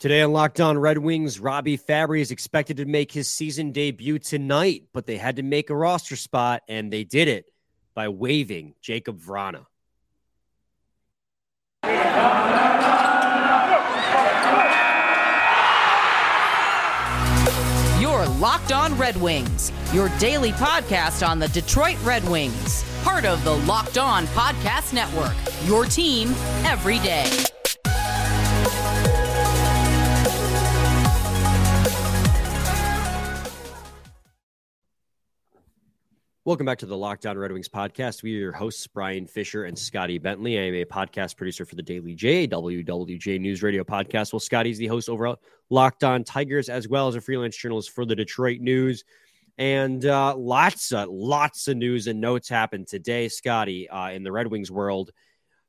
Today on Locked On Red Wings, Robby Fabbri is expected to make his season debut tonight, but they had to make a roster spot, and they did it by waiving Jacob Vrana. Your Locked On Red Wings, your daily podcast on the Detroit Red Wings, part of the Locked On Podcast Network, your team every day. Welcome back to the Locked On Red Wings podcast. We are your hosts, Brian Fisher and Scotty Bentley. I am a podcast producer for the Daily J, WWJ News Radio podcast. Well, Scotty's the host over at Locked On Tigers, as well as a freelance journalist for the Detroit News. And uh, lots of lots of news and notes happened today, Scotty, uh, in the Red Wings world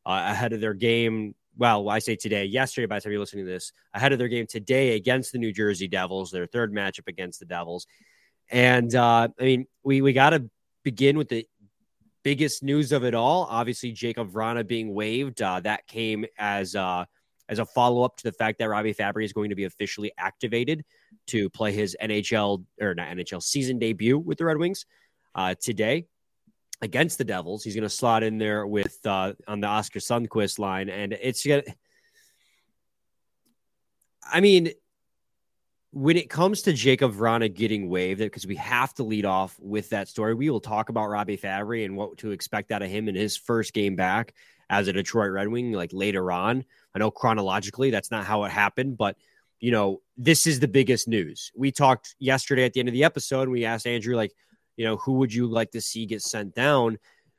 uh, ahead of their game. Well, I say today, yesterday, by the time you're listening to this, ahead of their game today against the New Jersey Devils, their third matchup against the Devils. And uh, I mean, we we got to begin with the biggest news of it all. Obviously, Jacob Vrana being waived. Uh, that came as uh, as a follow up to the fact that Robby Fabbri is going to be officially activated to play his NHL or not NHL season debut with the Red Wings uh, today against the Devils. He's going to slot in there with uh, on the Oskar Sundqvist line, and it's gonna. I mean, when it comes to Jacob Vrana getting waived, because we have to lead off with that story, we will talk about Robby Fabbri and what to expect out of him in his first game back as a Detroit Red Wing, like later on. I know chronologically that's not how it happened, but you know, this is the biggest news. We talked yesterday at the end of the episode, and we asked Andrew, like, you know, who would you like to see get sent down?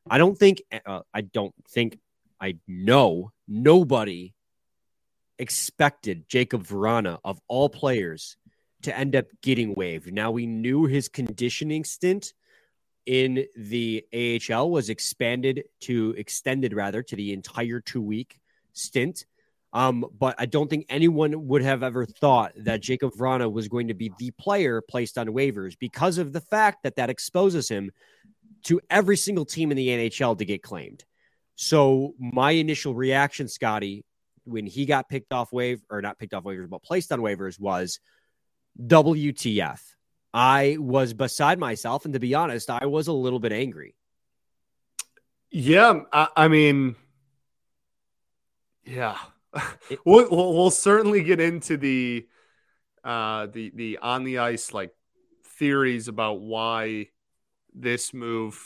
I don't think, uh, I don't think, I know nobody expected Jacob Vrana of all players to end up getting waived. Now we knew his conditioning stint in the AHL was expanded to extended rather to the entire two week stint. Um, but I don't think anyone would have ever thought that Jacob Vrana was going to be the player placed on waivers because of the fact that that exposes him to every single team in the NHL to get claimed. So my initial reaction, Scotty, when he got picked off wave or not picked off waivers, but placed on waivers was WTF. I was beside myself. And to be honest, I was a little bit angry. Yeah. I, I mean, yeah. we'll, we'll, we'll, certainly get into the, uh, the, the on the ice like theories about why this move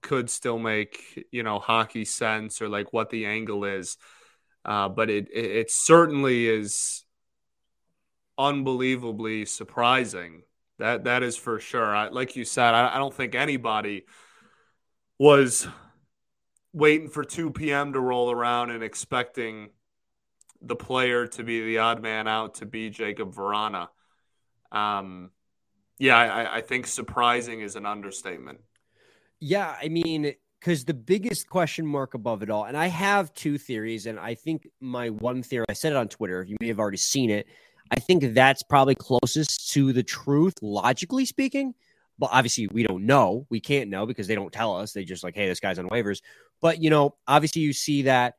could still make, you know, hockey sense or like what the angle is. Uh, but it, it, it certainly is unbelievably surprising. That that is for sure. I, like you said, I, I don't think anybody was waiting for 2 p.m. to roll around and expecting the player to be the odd man out to be Jacob Vrana. Um, yeah, I, I think surprising is an understatement. Yeah, I mean, because the biggest question mark above it all, and I have two theories, and I think my one theory, I said it on Twitter, you may have already seen it, I think that's probably closest to the truth, logically speaking. But obviously, we don't know. We can't know because they don't tell us. They just like, hey, this guy's on waivers. But you know, obviously, you see that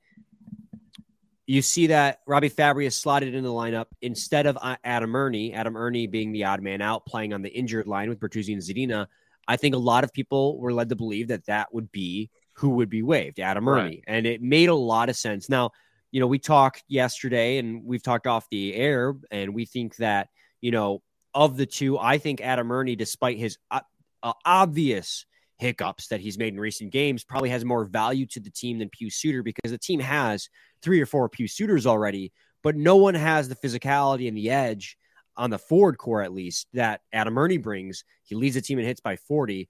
you see that Robby Fabbri is slotted in the lineup instead of uh, Adam Erne. Adam Erne being the odd man out, playing on the injured line with Bertuzzi and Zadina. I think a lot of people were led to believe that that would be who would be waived, Adam Erne, right. and it made a lot of sense. Now, you know, we talked yesterday and we've talked off the air, and we think that, you know, of the two, I think Adam Erne, despite his uh, uh, obvious hiccups that he's made in recent games, probably has more value to the team than Pius Suter because the team has three or four Pius Suters already, but no one has the physicality and the edge on the forward core, at least, that Adam Erne brings. He leads the team in hits by 40,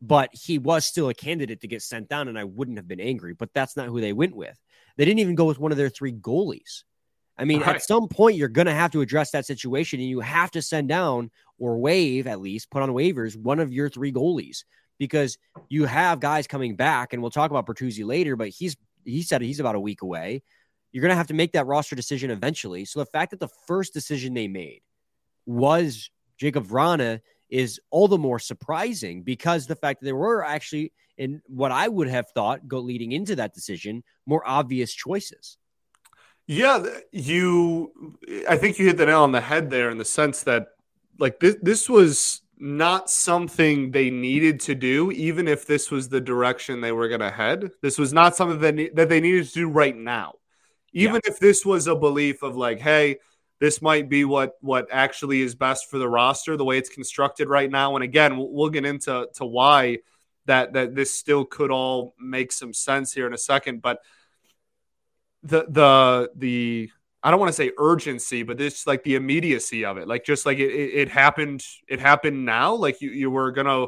but he was still a candidate to get sent down, and I wouldn't have been angry, but that's not who they went with. They didn't even go with one of their three goalies. I mean, right. at some point, you're going to have to address that situation and you have to send down or waive, at least put on waivers, one of your three goalies because you have guys coming back. And we'll talk about Bertuzzi later, but he's, he said he's about a week away. You're going to have to make that roster decision eventually. So the fact that the first decision they made was Jacob Vrana is all the more surprising because the fact that there were actually, in what I would have thought go leading into that decision, more obvious choices. Yeah, you. I think you hit the nail on the head there in the sense that, like this, this was not something they needed to do, even if this was the direction they were going to head. This was not something that that they needed to do right now, even yeah. if this was a belief of like, hey, this might be what what actually is best for the roster, the way it's constructed right now. And again, we'll, we'll get into to why that that this still could all make some sense here in a second, but the the the I don't want to say urgency, but this like the immediacy of it, like just like it, it, it happened, it happened now. Like you, you were gonna,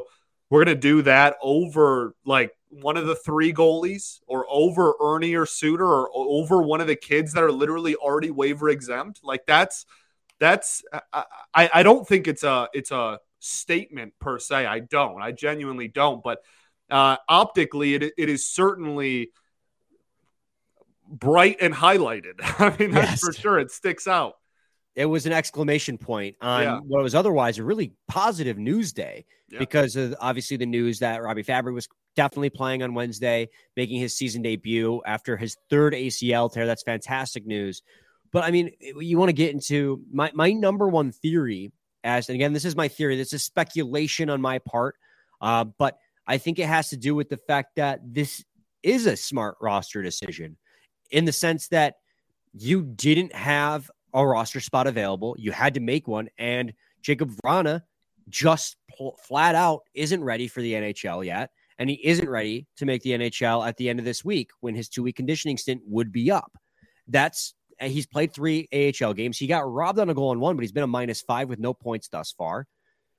we're gonna do that over like one of the three goalies, or over Erne or Suter, or over one of the kids that are literally already waiver exempt. Like that's that's I I don't think it's a it's a statement per se. I don't. I genuinely don't. But uh, optically, it it is certainly bright and highlighted. I mean, that's yes. for sure. It sticks out. It was an exclamation point on yeah. what was otherwise a really positive news day yeah. because of obviously the news that Robby Fabbri was definitely playing on Wednesday, making his season debut after his third ACL tear. That's fantastic news. But I mean, you want to get into my, my number one theory as, and again, this is my theory. This is speculation on my part. Uh, but I think it has to do with the fact that this is a smart roster decision in the sense that you didn't have a roster spot available. You had to make one. And Jacob Vrana just flat out isn't ready for the NHL yet. And he isn't ready to make the NHL at the end of this week when his two week conditioning stint would be up. That's uh, he's played three AHL games. He got robbed on a goal in one, but he's been a minus five with no points thus far.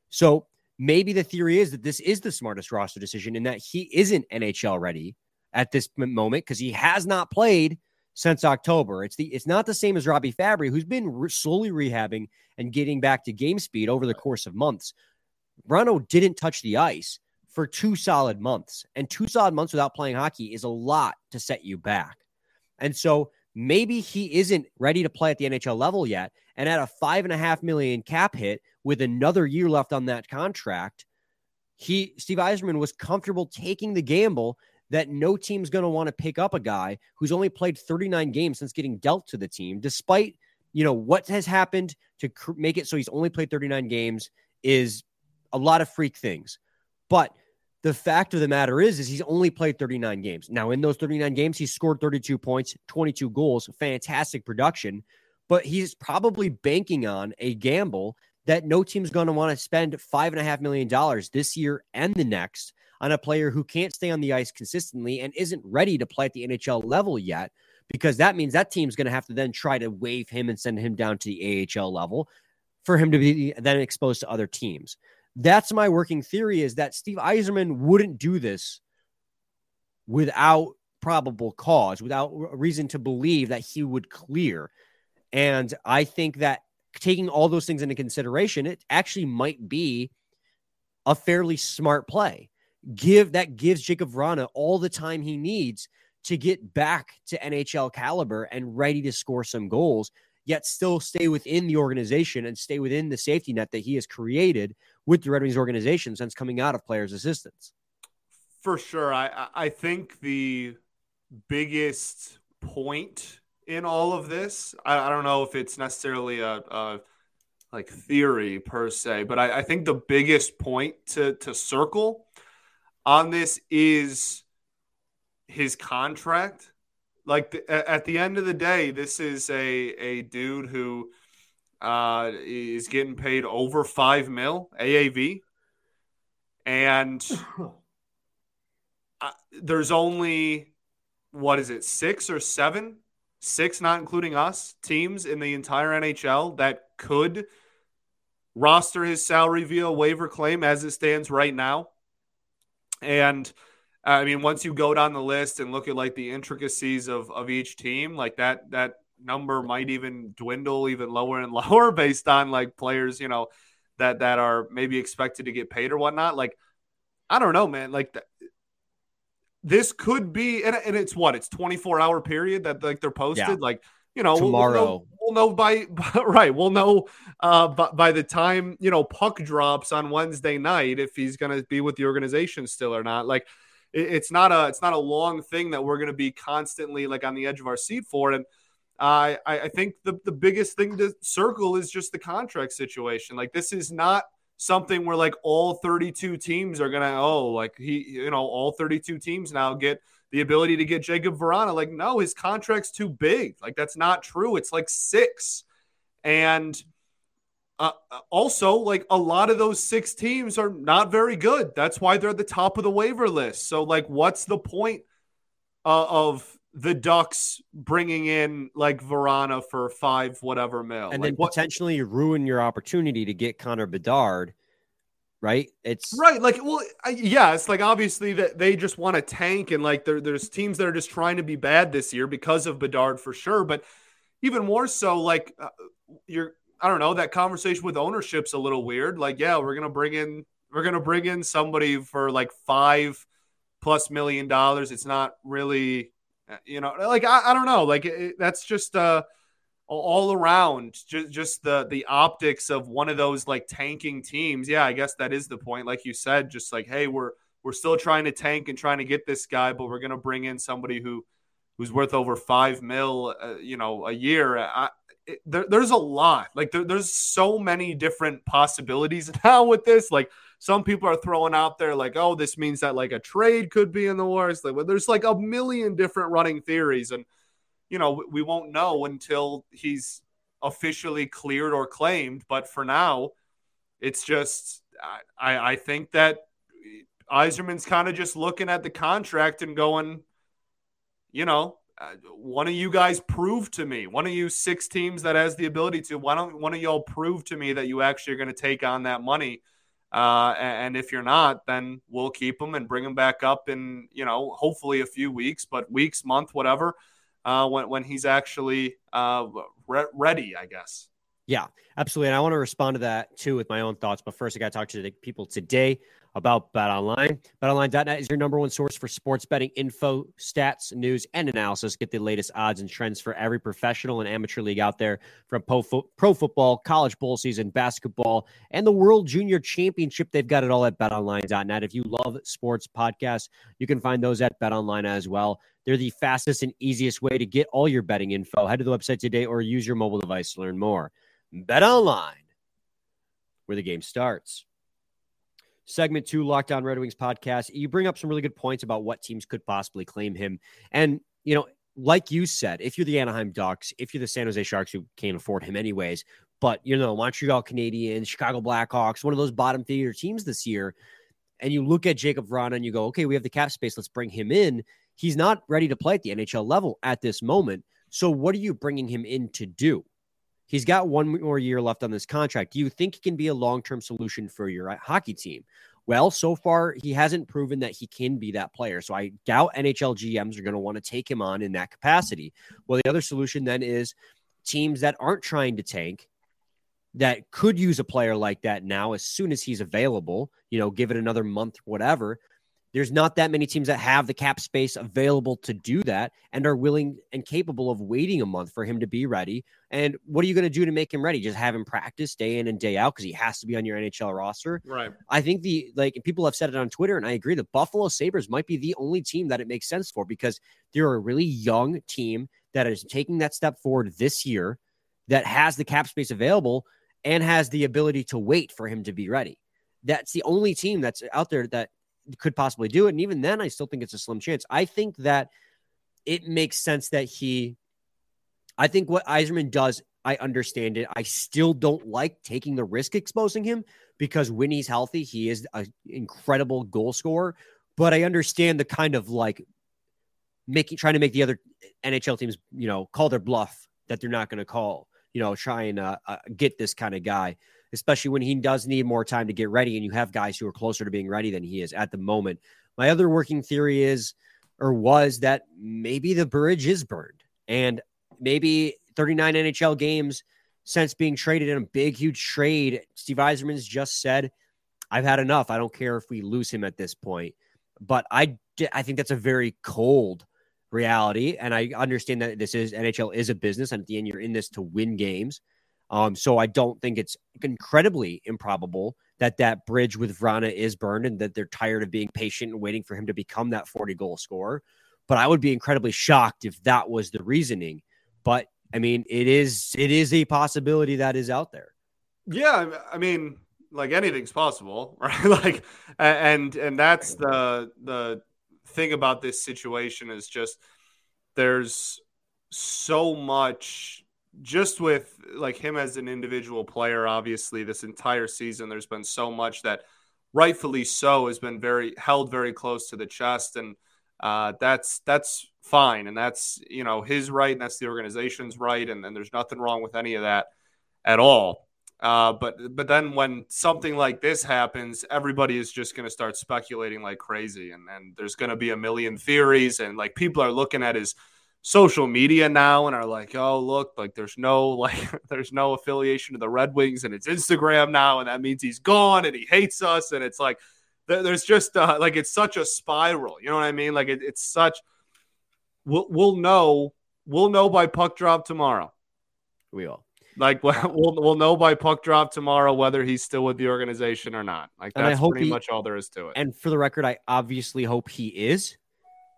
So maybe the theory is that this is the smartest roster decision and that he isn't NHL ready at this moment because he has not played since October. It's the it's not the same as Robby Fabbri, who's been re- slowly rehabbing and getting back to game speed over the course of months. Vrana didn't touch the ice for two solid months, and two solid months without playing hockey is a lot to set you back. And so maybe he isn't ready to play at the NHL level yet. And at a five and a half million cap hit with another year left on that contract, he Steve Yzerman was comfortable taking the gamble that no team's going to want to pick up a guy who's only played 39 games since getting dealt to the team, despite you know what has happened to cr- make it so he's only played 39 games is a lot of freak things. But the fact of the matter is, is he's only played 39 games. Now, in those 39 games, he's scored 32 points, 22 goals, fantastic production. But he's probably banking on a gamble that no team's going to want to spend five and a half million dollars this year and the next on a player who can't stay on the ice consistently and isn't ready to play at the NHL level yet, because that means that team's going to have to then try to waive him and send him down to the AHL level for him to be then exposed to other teams. That's my working theory is that Steve Yzerman wouldn't do this without probable cause, without reason to believe that he would clear. And I think that taking all those things into consideration, it actually might be a fairly smart play give that gives Jacob Vrana all the time he needs to get back to NHL caliber and ready to score some goals, yet still stay within the organization and stay within the safety net that he has created with the Red Wings organization since coming out of players' assistance. For sure. I, I think the biggest point in all of this, I, I don't know if it's necessarily a, a like theory per se, but I, I think the biggest point to to circle on this is his contract. Like the, at the end of the day, this is a a dude who uh, is getting paid over five mil AAV, and there's only what is it six or seven, six not including us teams in the entire NHL that could roster his salary via waiver claim as it stands right now. And I mean, once you go down the list and look at like the intricacies of, of each team, like that that number might even dwindle even lower and lower based on like players, you know, that that are maybe expected to get paid or whatnot. Like, I don't know, man. Like this could be, and, and it's what it's 24 hour period that like they're posted. Yeah. Like, you know, tomorrow we'll know, we'll know by, right. We'll know uh, by, by the time you know puck drops on Wednesday night if he's to be with the organization still or not. Like, it, it's not a it's not a long thing that we're to be constantly like on the edge of our seat for. And I I think the the biggest thing to circle is just the contract situation. Like this is not something where like all 32 teams are gonna oh like he you know all 32 teams now get the ability to get Jacob Vrana. Like no, his contract's too big. Like that's not true. It's like six, and uh, also like a lot of those six teams are not very good. That's why they're at the top of the waiver list. So like, what's the point uh, of the Ducks bringing in like Vrana for five whatever mil, and like, then what, potentially ruin your opportunity to get Connor Bedard. Right, it's right. Like, well, yeah, it's like obviously that they just want to tank, and like there, there's teams that are just trying to be bad this year because of Bedard for sure. But even more so, like uh, you're, I don't know, that conversation with ownership's a little weird. Like, yeah, we're gonna bring in, we're gonna bring in somebody for like five plus million dollars. It's not really you know, like I, I don't know, like it, that's just uh all around just just the the optics of one of those like tanking teams. Yeah, I guess that is the point. Like you said, just like hey, we're we're still trying to tank and trying to get this guy, but we're gonna bring in somebody who who's worth over five mil, uh, you know, a year. I, it, there, there's a lot. Like there, there's so many different possibilities now with this. Like some people are throwing out there like, oh, this means that like a trade could be in the works. Like, well, there's like a million different running theories, and you know we won't know until he's officially cleared or claimed. But for now, it's just I I think that Yzerman's kind of just looking at the contract and going, you know, uh, one of you guys prove to me, one of you six teams that has the ability to, why don't one of y'all prove to me that you actually are going to take on that money? Uh, and if you're not, then we'll keep them and bring them back up in, you know, hopefully a few weeks, but weeks, month, whatever, uh, when, when he's actually uh, re- ready, I guess. Yeah, absolutely. And I want to respond to that too with my own thoughts. But first, I got to talk to the people today about Bet Online. BetOnline.net is your number one source for sports betting info, stats, news, and analysis. Get the latest odds and trends for every professional and amateur league out there from pro, fo- pro football, college bowl season, basketball, and the World Junior Championship. They've got it all at BetOnline.net. If you love sports podcasts, you can find those at BetOnline as well. They're the fastest and easiest way to get all your betting info. Head to the website today or use your mobile device to learn more. BetOnline, where the game starts segment two, Locked On Red Wings podcast. You bring up some really good points about what teams could possibly claim him. And, you know, like you said, if you're the Anaheim Ducks, if you're the San Jose Sharks who can't afford him anyways, but, you know, Montreal Canadiens, Chicago Blackhawks, one of those bottom theater teams this year, and you look at Jacob Vrana and you go, okay, we have the cap space. Let's bring him in. He's not ready to play at the NHL level at this moment. So, what are you bringing him in to do? He's got one more year left on this contract. Do you think he can be a long term solution for your uh, hockey team? Well, so far, he hasn't proven that he can be that player. So I doubt NHL GMs are going to want to take him on in that capacity. Well, the other solution then is teams that aren't trying to tank that could use a player like that now as soon as he's available, you know, give it another month, whatever. There's not that many teams that have the cap space available to do that and are willing and capable of waiting a month for him to be ready. And what are you going to do to make him ready? Just have him practice day in and day out because he has to be on your NHL roster. Right. I think the like people have said it on Twitter, and I agree. The Buffalo Sabres might be the only team that it makes sense for because they're a really young team that is taking that step forward this year that has the cap space available and has the ability to wait for him to be ready. That's the only team that's out there that could possibly do it. And even then, I still think it's a slim chance. I think that it makes sense that he, I think what Yzerman does, I understand it. I still don't like taking the risk exposing him because when he's healthy, he is an incredible goal scorer. But I understand the kind of like making, trying to make the other NHL teams, you know, call their bluff that they're not going to call, you know, try and uh, uh, get this kind of guy especially when he does need more time to get ready and you have guys who are closer to being ready than he is at the moment. My other working theory is or was that maybe the bridge is burned and maybe 39 NHL games since being traded in a big, huge trade. Steve Yzerman's just said, I've had enough. I don't care if we lose him at this point. But I, I think that's a very cold reality. And I understand that this is NHL is a business. And at the end, you're in this to win games. Um, so I don't think it's incredibly improbable that that bridge with Vrana is burned and that they're tired of being patient and waiting for him to become that 40 goal scorer. But I would be incredibly shocked if that was the reasoning. But I mean, it is it is a possibility that is out there. Yeah, I mean, like anything's possible, right? like, and and that's the the thing about this situation is just there's so much just with like him as an individual player obviously this entire season there's been so much that rightfully so has been very held very close to the chest. And uh, that's that's fine. And that's you know his right and that's the organization's right. And, and there's nothing wrong with any of that at all. Uh, but but then when something like this happens everybody is just going to start speculating like crazy. And, and there's going to be a million theories. And like people are looking at his social media now and are like, oh look, like there's no like there's no affiliation to the Red Wings and it's Instagram now, and that means he's gone and he hates us, and it's like there's just uh, like it's such a spiral. You know what I mean? Like it, it's such. We'll we'll know we'll know by puck drop tomorrow. We will. Like we'll we'll know by puck drop tomorrow whether he's still with the organization or not. Like that's pretty he, much all there is to it. And for the record, I obviously hope he is,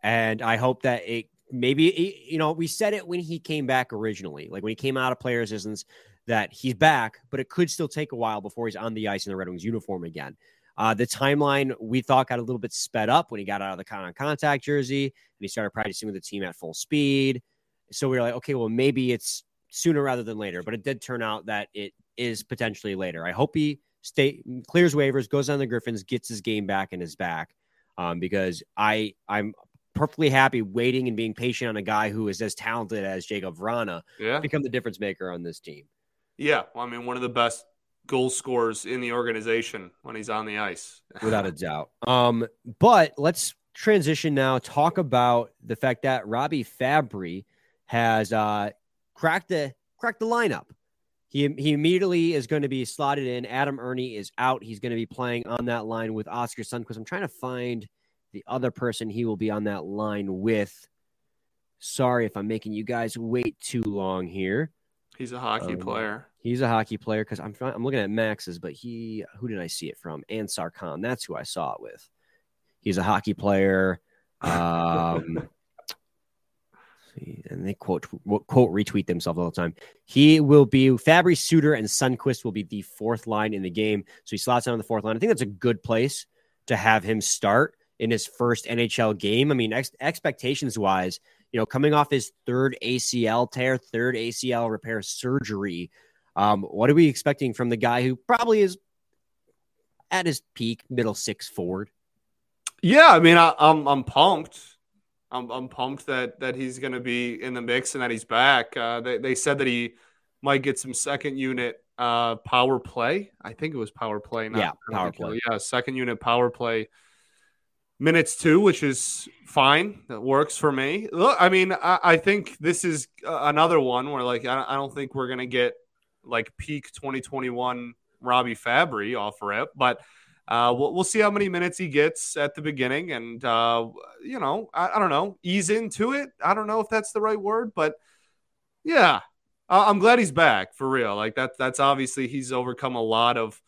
and I hope that it maybe you know we said it when he came back originally, like when he came out of player assistance, that he's back, but it could still take a while before he's on the ice in the Red Wings uniform again. Uh, the timeline we thought got a little bit sped up when he got out of the con contact jersey and he started practicing with the team at full speed. So we were like, okay, well maybe it's sooner rather than later, but it did turn out that it is potentially later. I hope he stay clears waivers, goes on the Griffins, gets his game back and is back. Um, because I I'm perfectly happy waiting and being patient on a guy who is as talented as Jacob Vrana yeah. become the difference maker on this team. Yeah, well, I mean, one of the best goal scorers in the organization when he's on the ice, without a doubt. Um, but let's transition now. Talk about the fact that Robby Fabbri has uh, cracked the cracked the lineup. He, he immediately is going to be slotted in. Adam Erne is out. He's going to be playing on that line with Oskar Sundqvist. I'm trying to find the other person he will be on that line with. Sorry if I'm making you guys wait too long here. He's a hockey um, player. He's a hockey player because I'm I'm looking at Max's, but he who did I see it from? Ansar Khan. That's who I saw it with. He's a hockey player. Um, and they quote quote retweet themselves all the time. He will be Fabbri Suter and Sundqvist will be the fourth line in the game. So he slots in on the fourth line. I think that's a good place to have him start in his first NHL game. I mean, ex- expectations wise, you know, coming off his third ACL tear, third ACL repair surgery, um, what are we expecting from the guy who probably is at his peak, middle six forward? Yeah, I mean, I, am I'm, I'm pumped. I'm, I'm pumped that that he's going to be in the mix and that he's back. Uh, they they said that he might get some second unit uh, power play. I think it was power play. Not, yeah, power play. Yeah, second unit power play minutes too, which is fine. That works for me. Look, I mean, I, I think this is another one where, like, I, I don't think we're gonna get like peak 2021 Robby Fabbri off rip, but uh, we'll, we'll see how many minutes he gets at the beginning, and uh, you know, I, I don't know, ease into it. I don't know if that's the right word, but yeah, I'm glad he's back for real. Like that, that's obviously he's overcome a lot of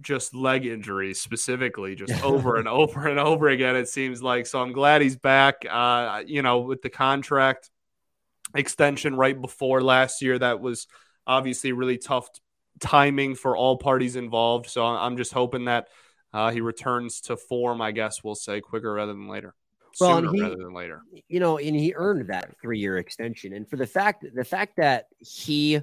just leg injuries specifically just over and over and over again it seems like. So i'm glad he's back. Uh you know with the contract extension right before last year that was obviously really tough timing for all parties involved. So i'm just hoping that uh, he returns to form i guess we'll say quicker rather than later well, sooner he, rather than later. You know and he earned that three year extension. And for the fact the fact that he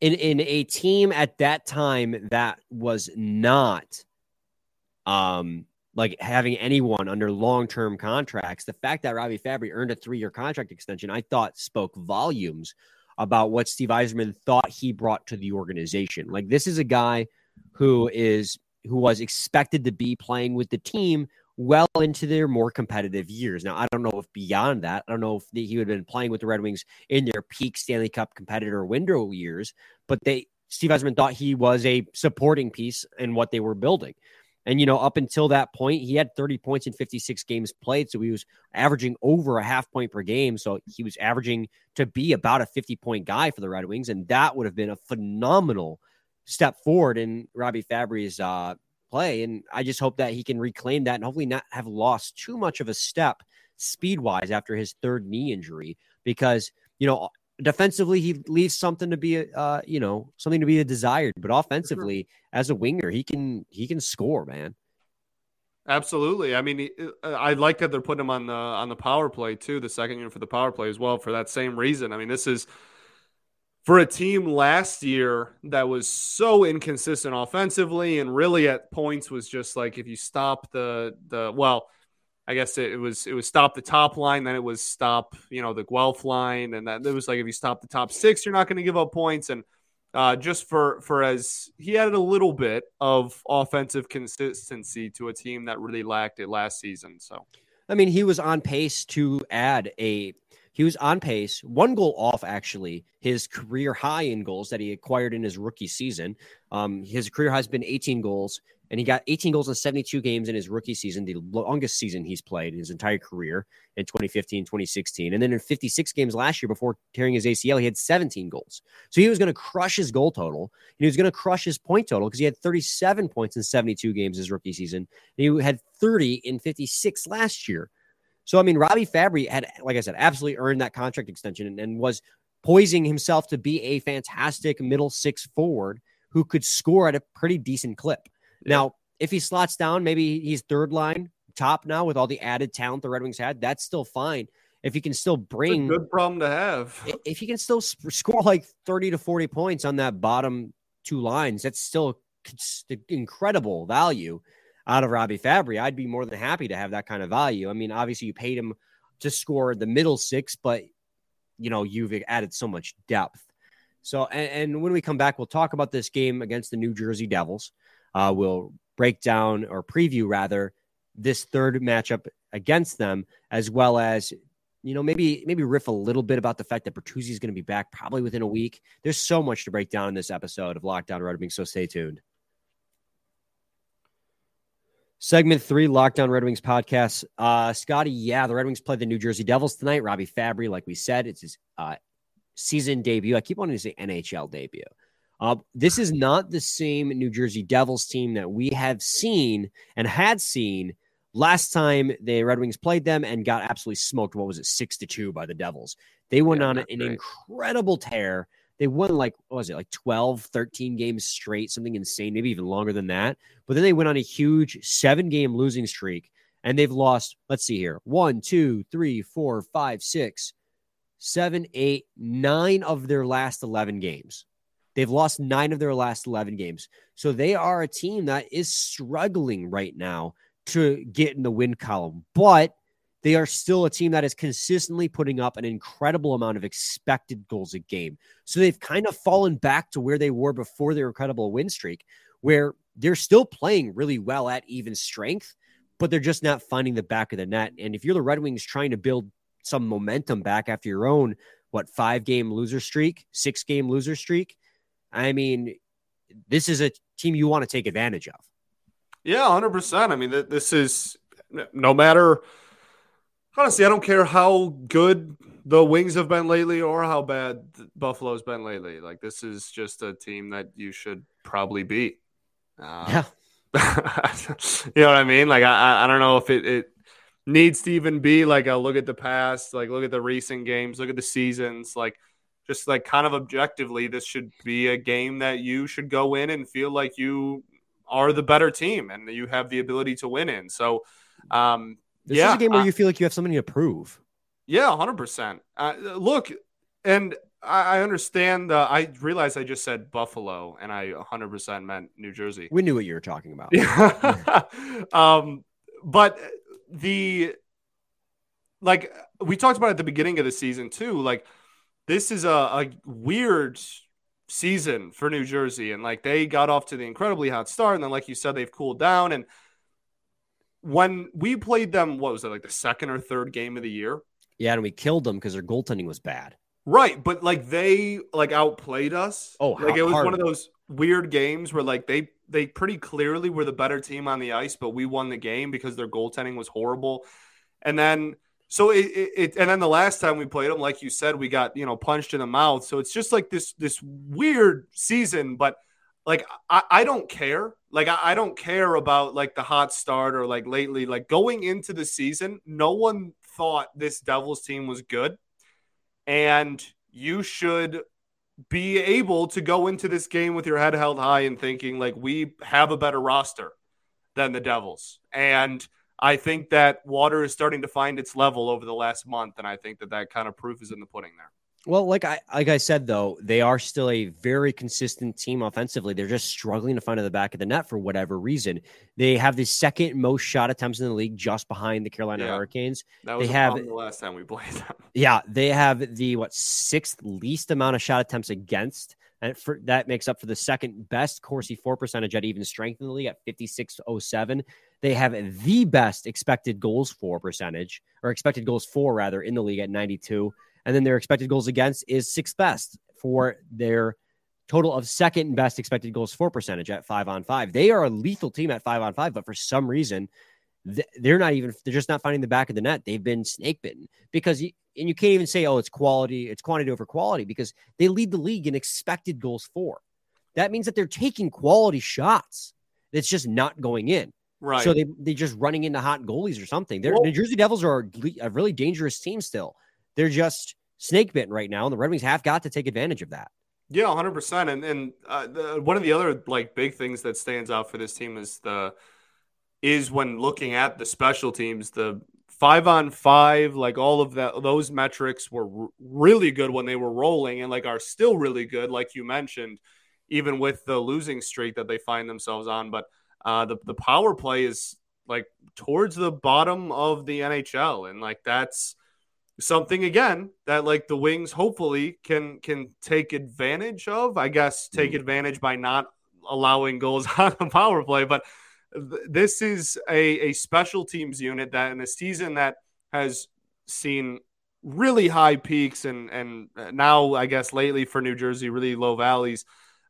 in in a team at that time that was not um like having anyone under long-term contracts the fact that robby Fabbri earned a 3-year contract extension I thought spoke volumes about what Steve Yzerman thought he brought to the organization. Like this is a guy who is who was expected to be playing with the team well into their more competitive years. Now, I don't know if beyond that, I don't know if he would have been playing with the Red Wings in their peak Stanley Cup competitor window years, but they Steve Yzerman thought he was a supporting piece in what they were building. And, you know, up until that point, he had 30 points in 56 games played. So he was averaging over a half point per game. So he was averaging to be about a 50 point guy for the Red Wings. And that would have been a phenomenal step forward in Robby Fabbri's uh, play. And I just hope that he can reclaim that and hopefully not have lost too much of a step speed wise after his third knee injury because you know, defensively he leaves something to be uh you know something to be desired but offensively sure. as a winger he can he can score man absolutely i mean uh, i like that they're putting him on the on the power play too the second unit for the power play as well for that same reason i mean this is for a team last year that was so inconsistent offensively and really at points was just like if you stop the the well I guess it, it, was it was stop the top line, then it was stop you know the Guelph line, and that it was like if you stop the top six, you're not going to give up points. And uh, just for for as he added a little bit of offensive consistency to a team that really lacked it last season. So, I mean, he was on pace to add a he was on pace, one goal off actually his career high in goals that he acquired in his rookie season. Um, his career high has been 18 goals, and he got 18 goals in 72 games in his rookie season, the longest season he's played in his entire career in 2015, 2016. And then in 56 games last year before tearing his ACL, he had 17 goals. So he was going to crush his goal total, and he was going to crush his point total because he had 37 points in 72 games his rookie season, and he had 30 in 56 last year. So, I mean, Robby Fabbri had, like I said, absolutely earned that contract extension and, and was poising himself to be a fantastic middle six forward who could score at a pretty decent clip. Yeah. Now, if he slots down, maybe he's third line top now with all the added talent the Red Wings had. That's still fine. If he can still bring good problem to have, if he can still score like 30 to 40 points on that bottom two lines, that's still incredible value out of Robby Fabbri, I'd be more than happy to have that kind of value. I mean, obviously you paid him to score the middle six, but you know, you've added so much depth. So, and, and when we come back, we'll talk about this game against the New Jersey Devils. Uh, we'll break down or preview rather this third matchup against them, as well as you know maybe maybe riff a little bit about the fact that Bertuzzi is going to be back probably within a week. There's so much to break down in this episode of Locked On Red Wings, so stay tuned. Segment three, Locked On Red Wings podcast. Uh, Scotty, yeah, the Red Wings play the New Jersey Devils tonight. Robby Fabbri, like we said, it's his uh, season debut. I keep wanting to say NHL debut. Uh, this is not the same New Jersey Devils team that we have seen and had seen last time the Red Wings played them and got absolutely smoked. What was it, six to two by the Devils? They went yeah, on an right. incredible tear they won like what was it like 12 13 games straight something insane maybe even longer than that. But then they went on a huge seven game losing streak and they've lost let's see here one two three four five six seven eight nine of their last 11 games. They've lost nine of their last 11 games. So they are a team that is struggling right now to get in the win column. But they are still a team that is consistently putting up an incredible amount of expected goals a game. So they've kind of fallen back to where they were before their incredible win streak, where they're still playing really well at even strength, but they're just not finding the back of the net. And if you're the Red Wings trying to build some momentum back after your own, what, five game loser streak, six game loser streak, I mean, this is a team you want to take advantage of. Yeah, 100%. I mean, this is no matter honestly, I don't care how good the Wings have been lately or how bad Buffalo's been lately. Like this is just a team that you should probably beat. Uh, yeah. you know what I mean? Like I, I don't know if it, it needs to even be like a look at the past, like look at the recent games, look at the seasons, like just like kind of objectively, this should be a game that you should go in and feel like you are the better team and you have the ability to win in. So um, this yeah, is a game where uh, you feel like you have something to prove. Yeah, hundred uh, percent. Look, and I, I understand. Uh, I realized I just said Buffalo, and I hundred percent meant New Jersey. We knew what you were talking about. Yeah. um, but the like we talked about at the beginning of the season too. Like this is a, a weird season for New Jersey, and like they got off to the incredibly hot start, and then like you said, they've cooled down and when we played them, what was it like the second or third game of the year? Yeah, and we killed them because their goaltending was bad. Right, but like they like outplayed us. Oh, like it was one of those weird games where like they they pretty clearly were the better team on the ice, but we won the game because their goaltending was horrible. And then so it, it, it, and then the last time we played them, like you said, we got you know punched in the mouth. So it's just like this this weird season, but like I, I don't care. Like I, I don't care about like the hot start or like lately. Like going into the season, no one thought this Devils team was good. And you should be able to go into this game with your head held high and thinking like we have a better roster than the Devils. And I think that water is starting to find its level over the last month, and I think that that kind of proof is in the pudding there. Well, like I like I said though, they are still a very consistent team offensively. They're just struggling to find the back of the net for whatever reason. They have the second most shot attempts in the league, just behind the Carolina yeah, Hurricanes. That was they have the last time we played them. Yeah, they have the what sixth least amount of shot attempts against, and for, that makes up for the second best Corsi for percentage at even strength in the league at fifty six oh seven. They have the best expected goals for percentage, or expected goals for rather, in the league at ninety two and then their expected goals against is sixth best for their total of second best expected goals for percentage at five on five. They are a lethal team at five on five, but for some reason, they're not even, they're just not finding the back of the net. They've been snake bitten because, you, and you can't even say, oh, it's quality, it's quantity over quality because they lead the league in expected goals for. That means that they're taking quality shots. that's just not going in. Right. So they, they're just running into hot goalies or something. They're, New Jersey Devils are a really dangerous team still. They're just snake bitten right now, and the Red Wings have got to take advantage of that. Yeah, 100%. And and uh, the, one of the other like big things that stands out for this team is the is when looking at the special teams, the five on five, like all of that, those metrics were r- really good when they were rolling, and like are still really good, like you mentioned, even with the losing streak that they find themselves on. But uh, the the power play is like towards the bottom of the NHL, and like that's something again that like the wings hopefully can can take advantage of i guess take mm. advantage by not allowing goals on the power play. But th- this is a, a special teams unit that in a season that has seen really high peaks and and now i guess lately for new jersey really low valleys.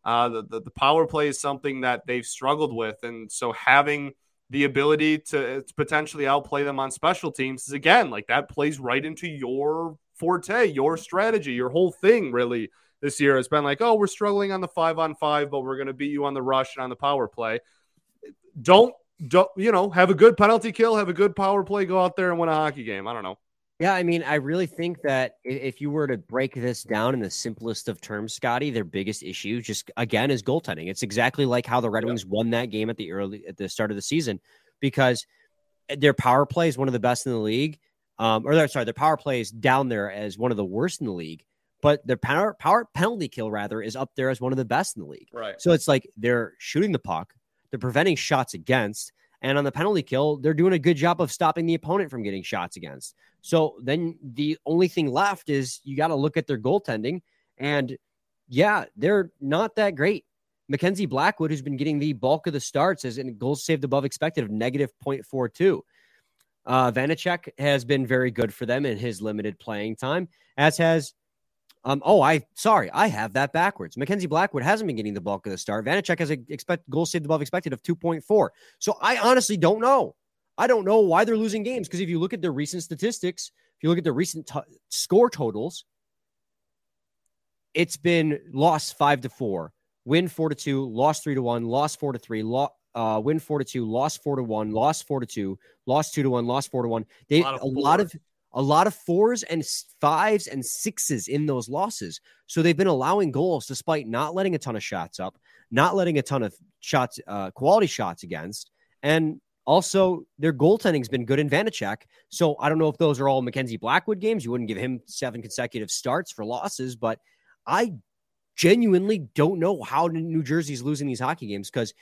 Uh, the, the, the power play is something that they've struggled with. And so having the ability to, to potentially outplay them on special teams is again like that plays right into your forte, your strategy, your whole thing really this year has been like, oh, we're struggling on the five on five, but we're going to beat you on the rush and on the power play. Don't don't you know have a good penalty kill, have a good power play, go out there and win a hockey game. I don't know. Yeah, I mean, I really think that if you were to break this down in the simplest of terms, Scotty, their biggest issue, just again, is goaltending. It's exactly like how the Red Wings won that game at the early at the start of the season because their power play is one of the best in the league. Um, or sorry, their power play is down there as one of the worst in the league, but their power power penalty kill rather is up there as one of the best in the league. Right. So it's like they're shooting the puck, they're preventing shots against, and on the penalty kill, they're doing a good job of stopping the opponent from getting shots against. So then the only thing left is you got to look at their goaltending. And yeah, they're not that great. Mackenzie Blackwood, who's been getting the bulk of the starts, is in goals saved above expected of negative 0.42. Uh, Vanecek has been very good for them in his limited playing time, as has um, oh, I sorry, I have that backwards. Mackenzie Blackwood hasn't been getting the bulk of the start. Vanecek has a expect goal saved above expected of 2.4. So I honestly don't know. I don't know why they're losing games because if you look at their recent statistics, if you look at the recent t- score totals, it's been lost five to four, win four to two, lost three to one, lost four to three, lo- uh, win four to two, lost four to one, lost four to two, lost two to one, lost four to one. They a lot of, a lot of a lot of fours and fives and sixes in those losses. So they've been allowing goals despite not letting a ton of shots up, not letting a ton of shots, uh, quality shots against. And also, their goaltending's been good in Vanecek. So I don't know if those are all Mackenzie Blackwood games. You wouldn't give him seven consecutive starts for losses, but I genuinely don't know how New Jersey's losing these hockey games because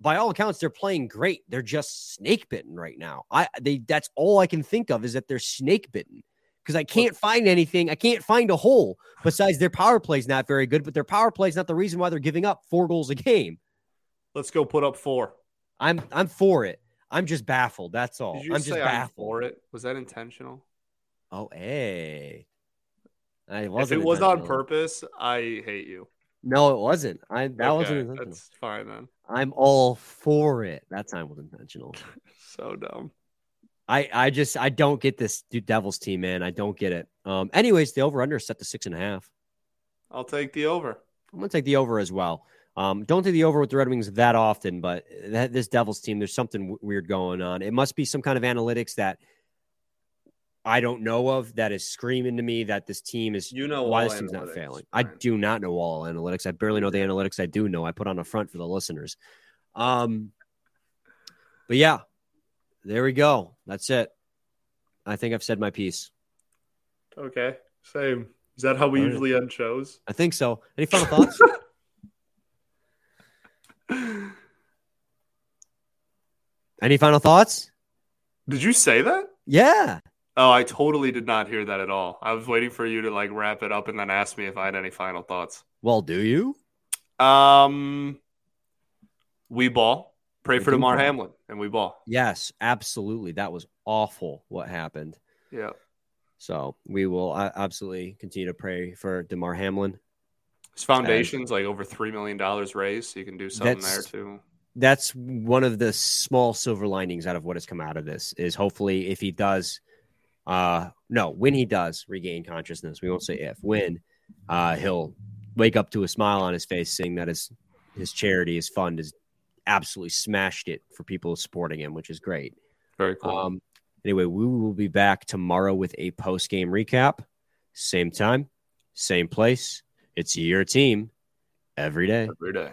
by all accounts, they're playing great. They're just snake bitten right now. I they that's all I can think of is that they're snake bitten because I can't find anything. I can't find a hole besides their power play is not very good, but their power play is not the reason why they're giving up four goals a game. Let's go put up four. I'm I'm for it. I'm just baffled. That's all. I'm just baffled. for it? Was that intentional? Oh, hey. I wasn't it was on purpose, I hate you. No, it wasn't. I that Okay, wasn't intentional. That's fine then. I'm all for it. That time was intentional. So dumb. I I just I don't get this dude Devils team, man. I don't get it. Um. Anyways, the over under is set to six and a half. I'll take the over. I'm gonna take the over as well. Um, don't take the over with the Red Wings that often, but that, this Devils team, there's something w- weird going on. It must be some kind of analytics that I don't know of that is screaming to me that this team is You know why this team's not failing. I do not know all analytics. I barely know the analytics I do know. I put on a front for the listeners. Um, but yeah, there we go. That's it. I think I've said my piece. Okay, same. Is that how we All right. usually end shows? I think so. Any final thoughts? Any final thoughts? Did you say that? Yeah. Oh, I totally did not hear that at all. I was waiting for you to like wrap it up and then ask me if I had any final thoughts. Well, do you? Um, we ball. Pray We for Damar ball. Hamlin, and we ball. Yes, absolutely. That was awful what happened. Yeah, So we will uh, absolutely continue to pray for Damar Hamlin. his foundation's like over three million dollars raised, so you can do something there too. That's one of the small silver linings out of what has come out of this is hopefully if he does, uh, no, when he does regain consciousness, we won't say if, when, uh, he'll wake up to a smile on his face, saying that his his charity, his fund, has absolutely smashed it for people supporting him, which is great. Very cool. Um, anyway, we will be back tomorrow with a post game recap. Same time, same place. It's your team every day. Every day.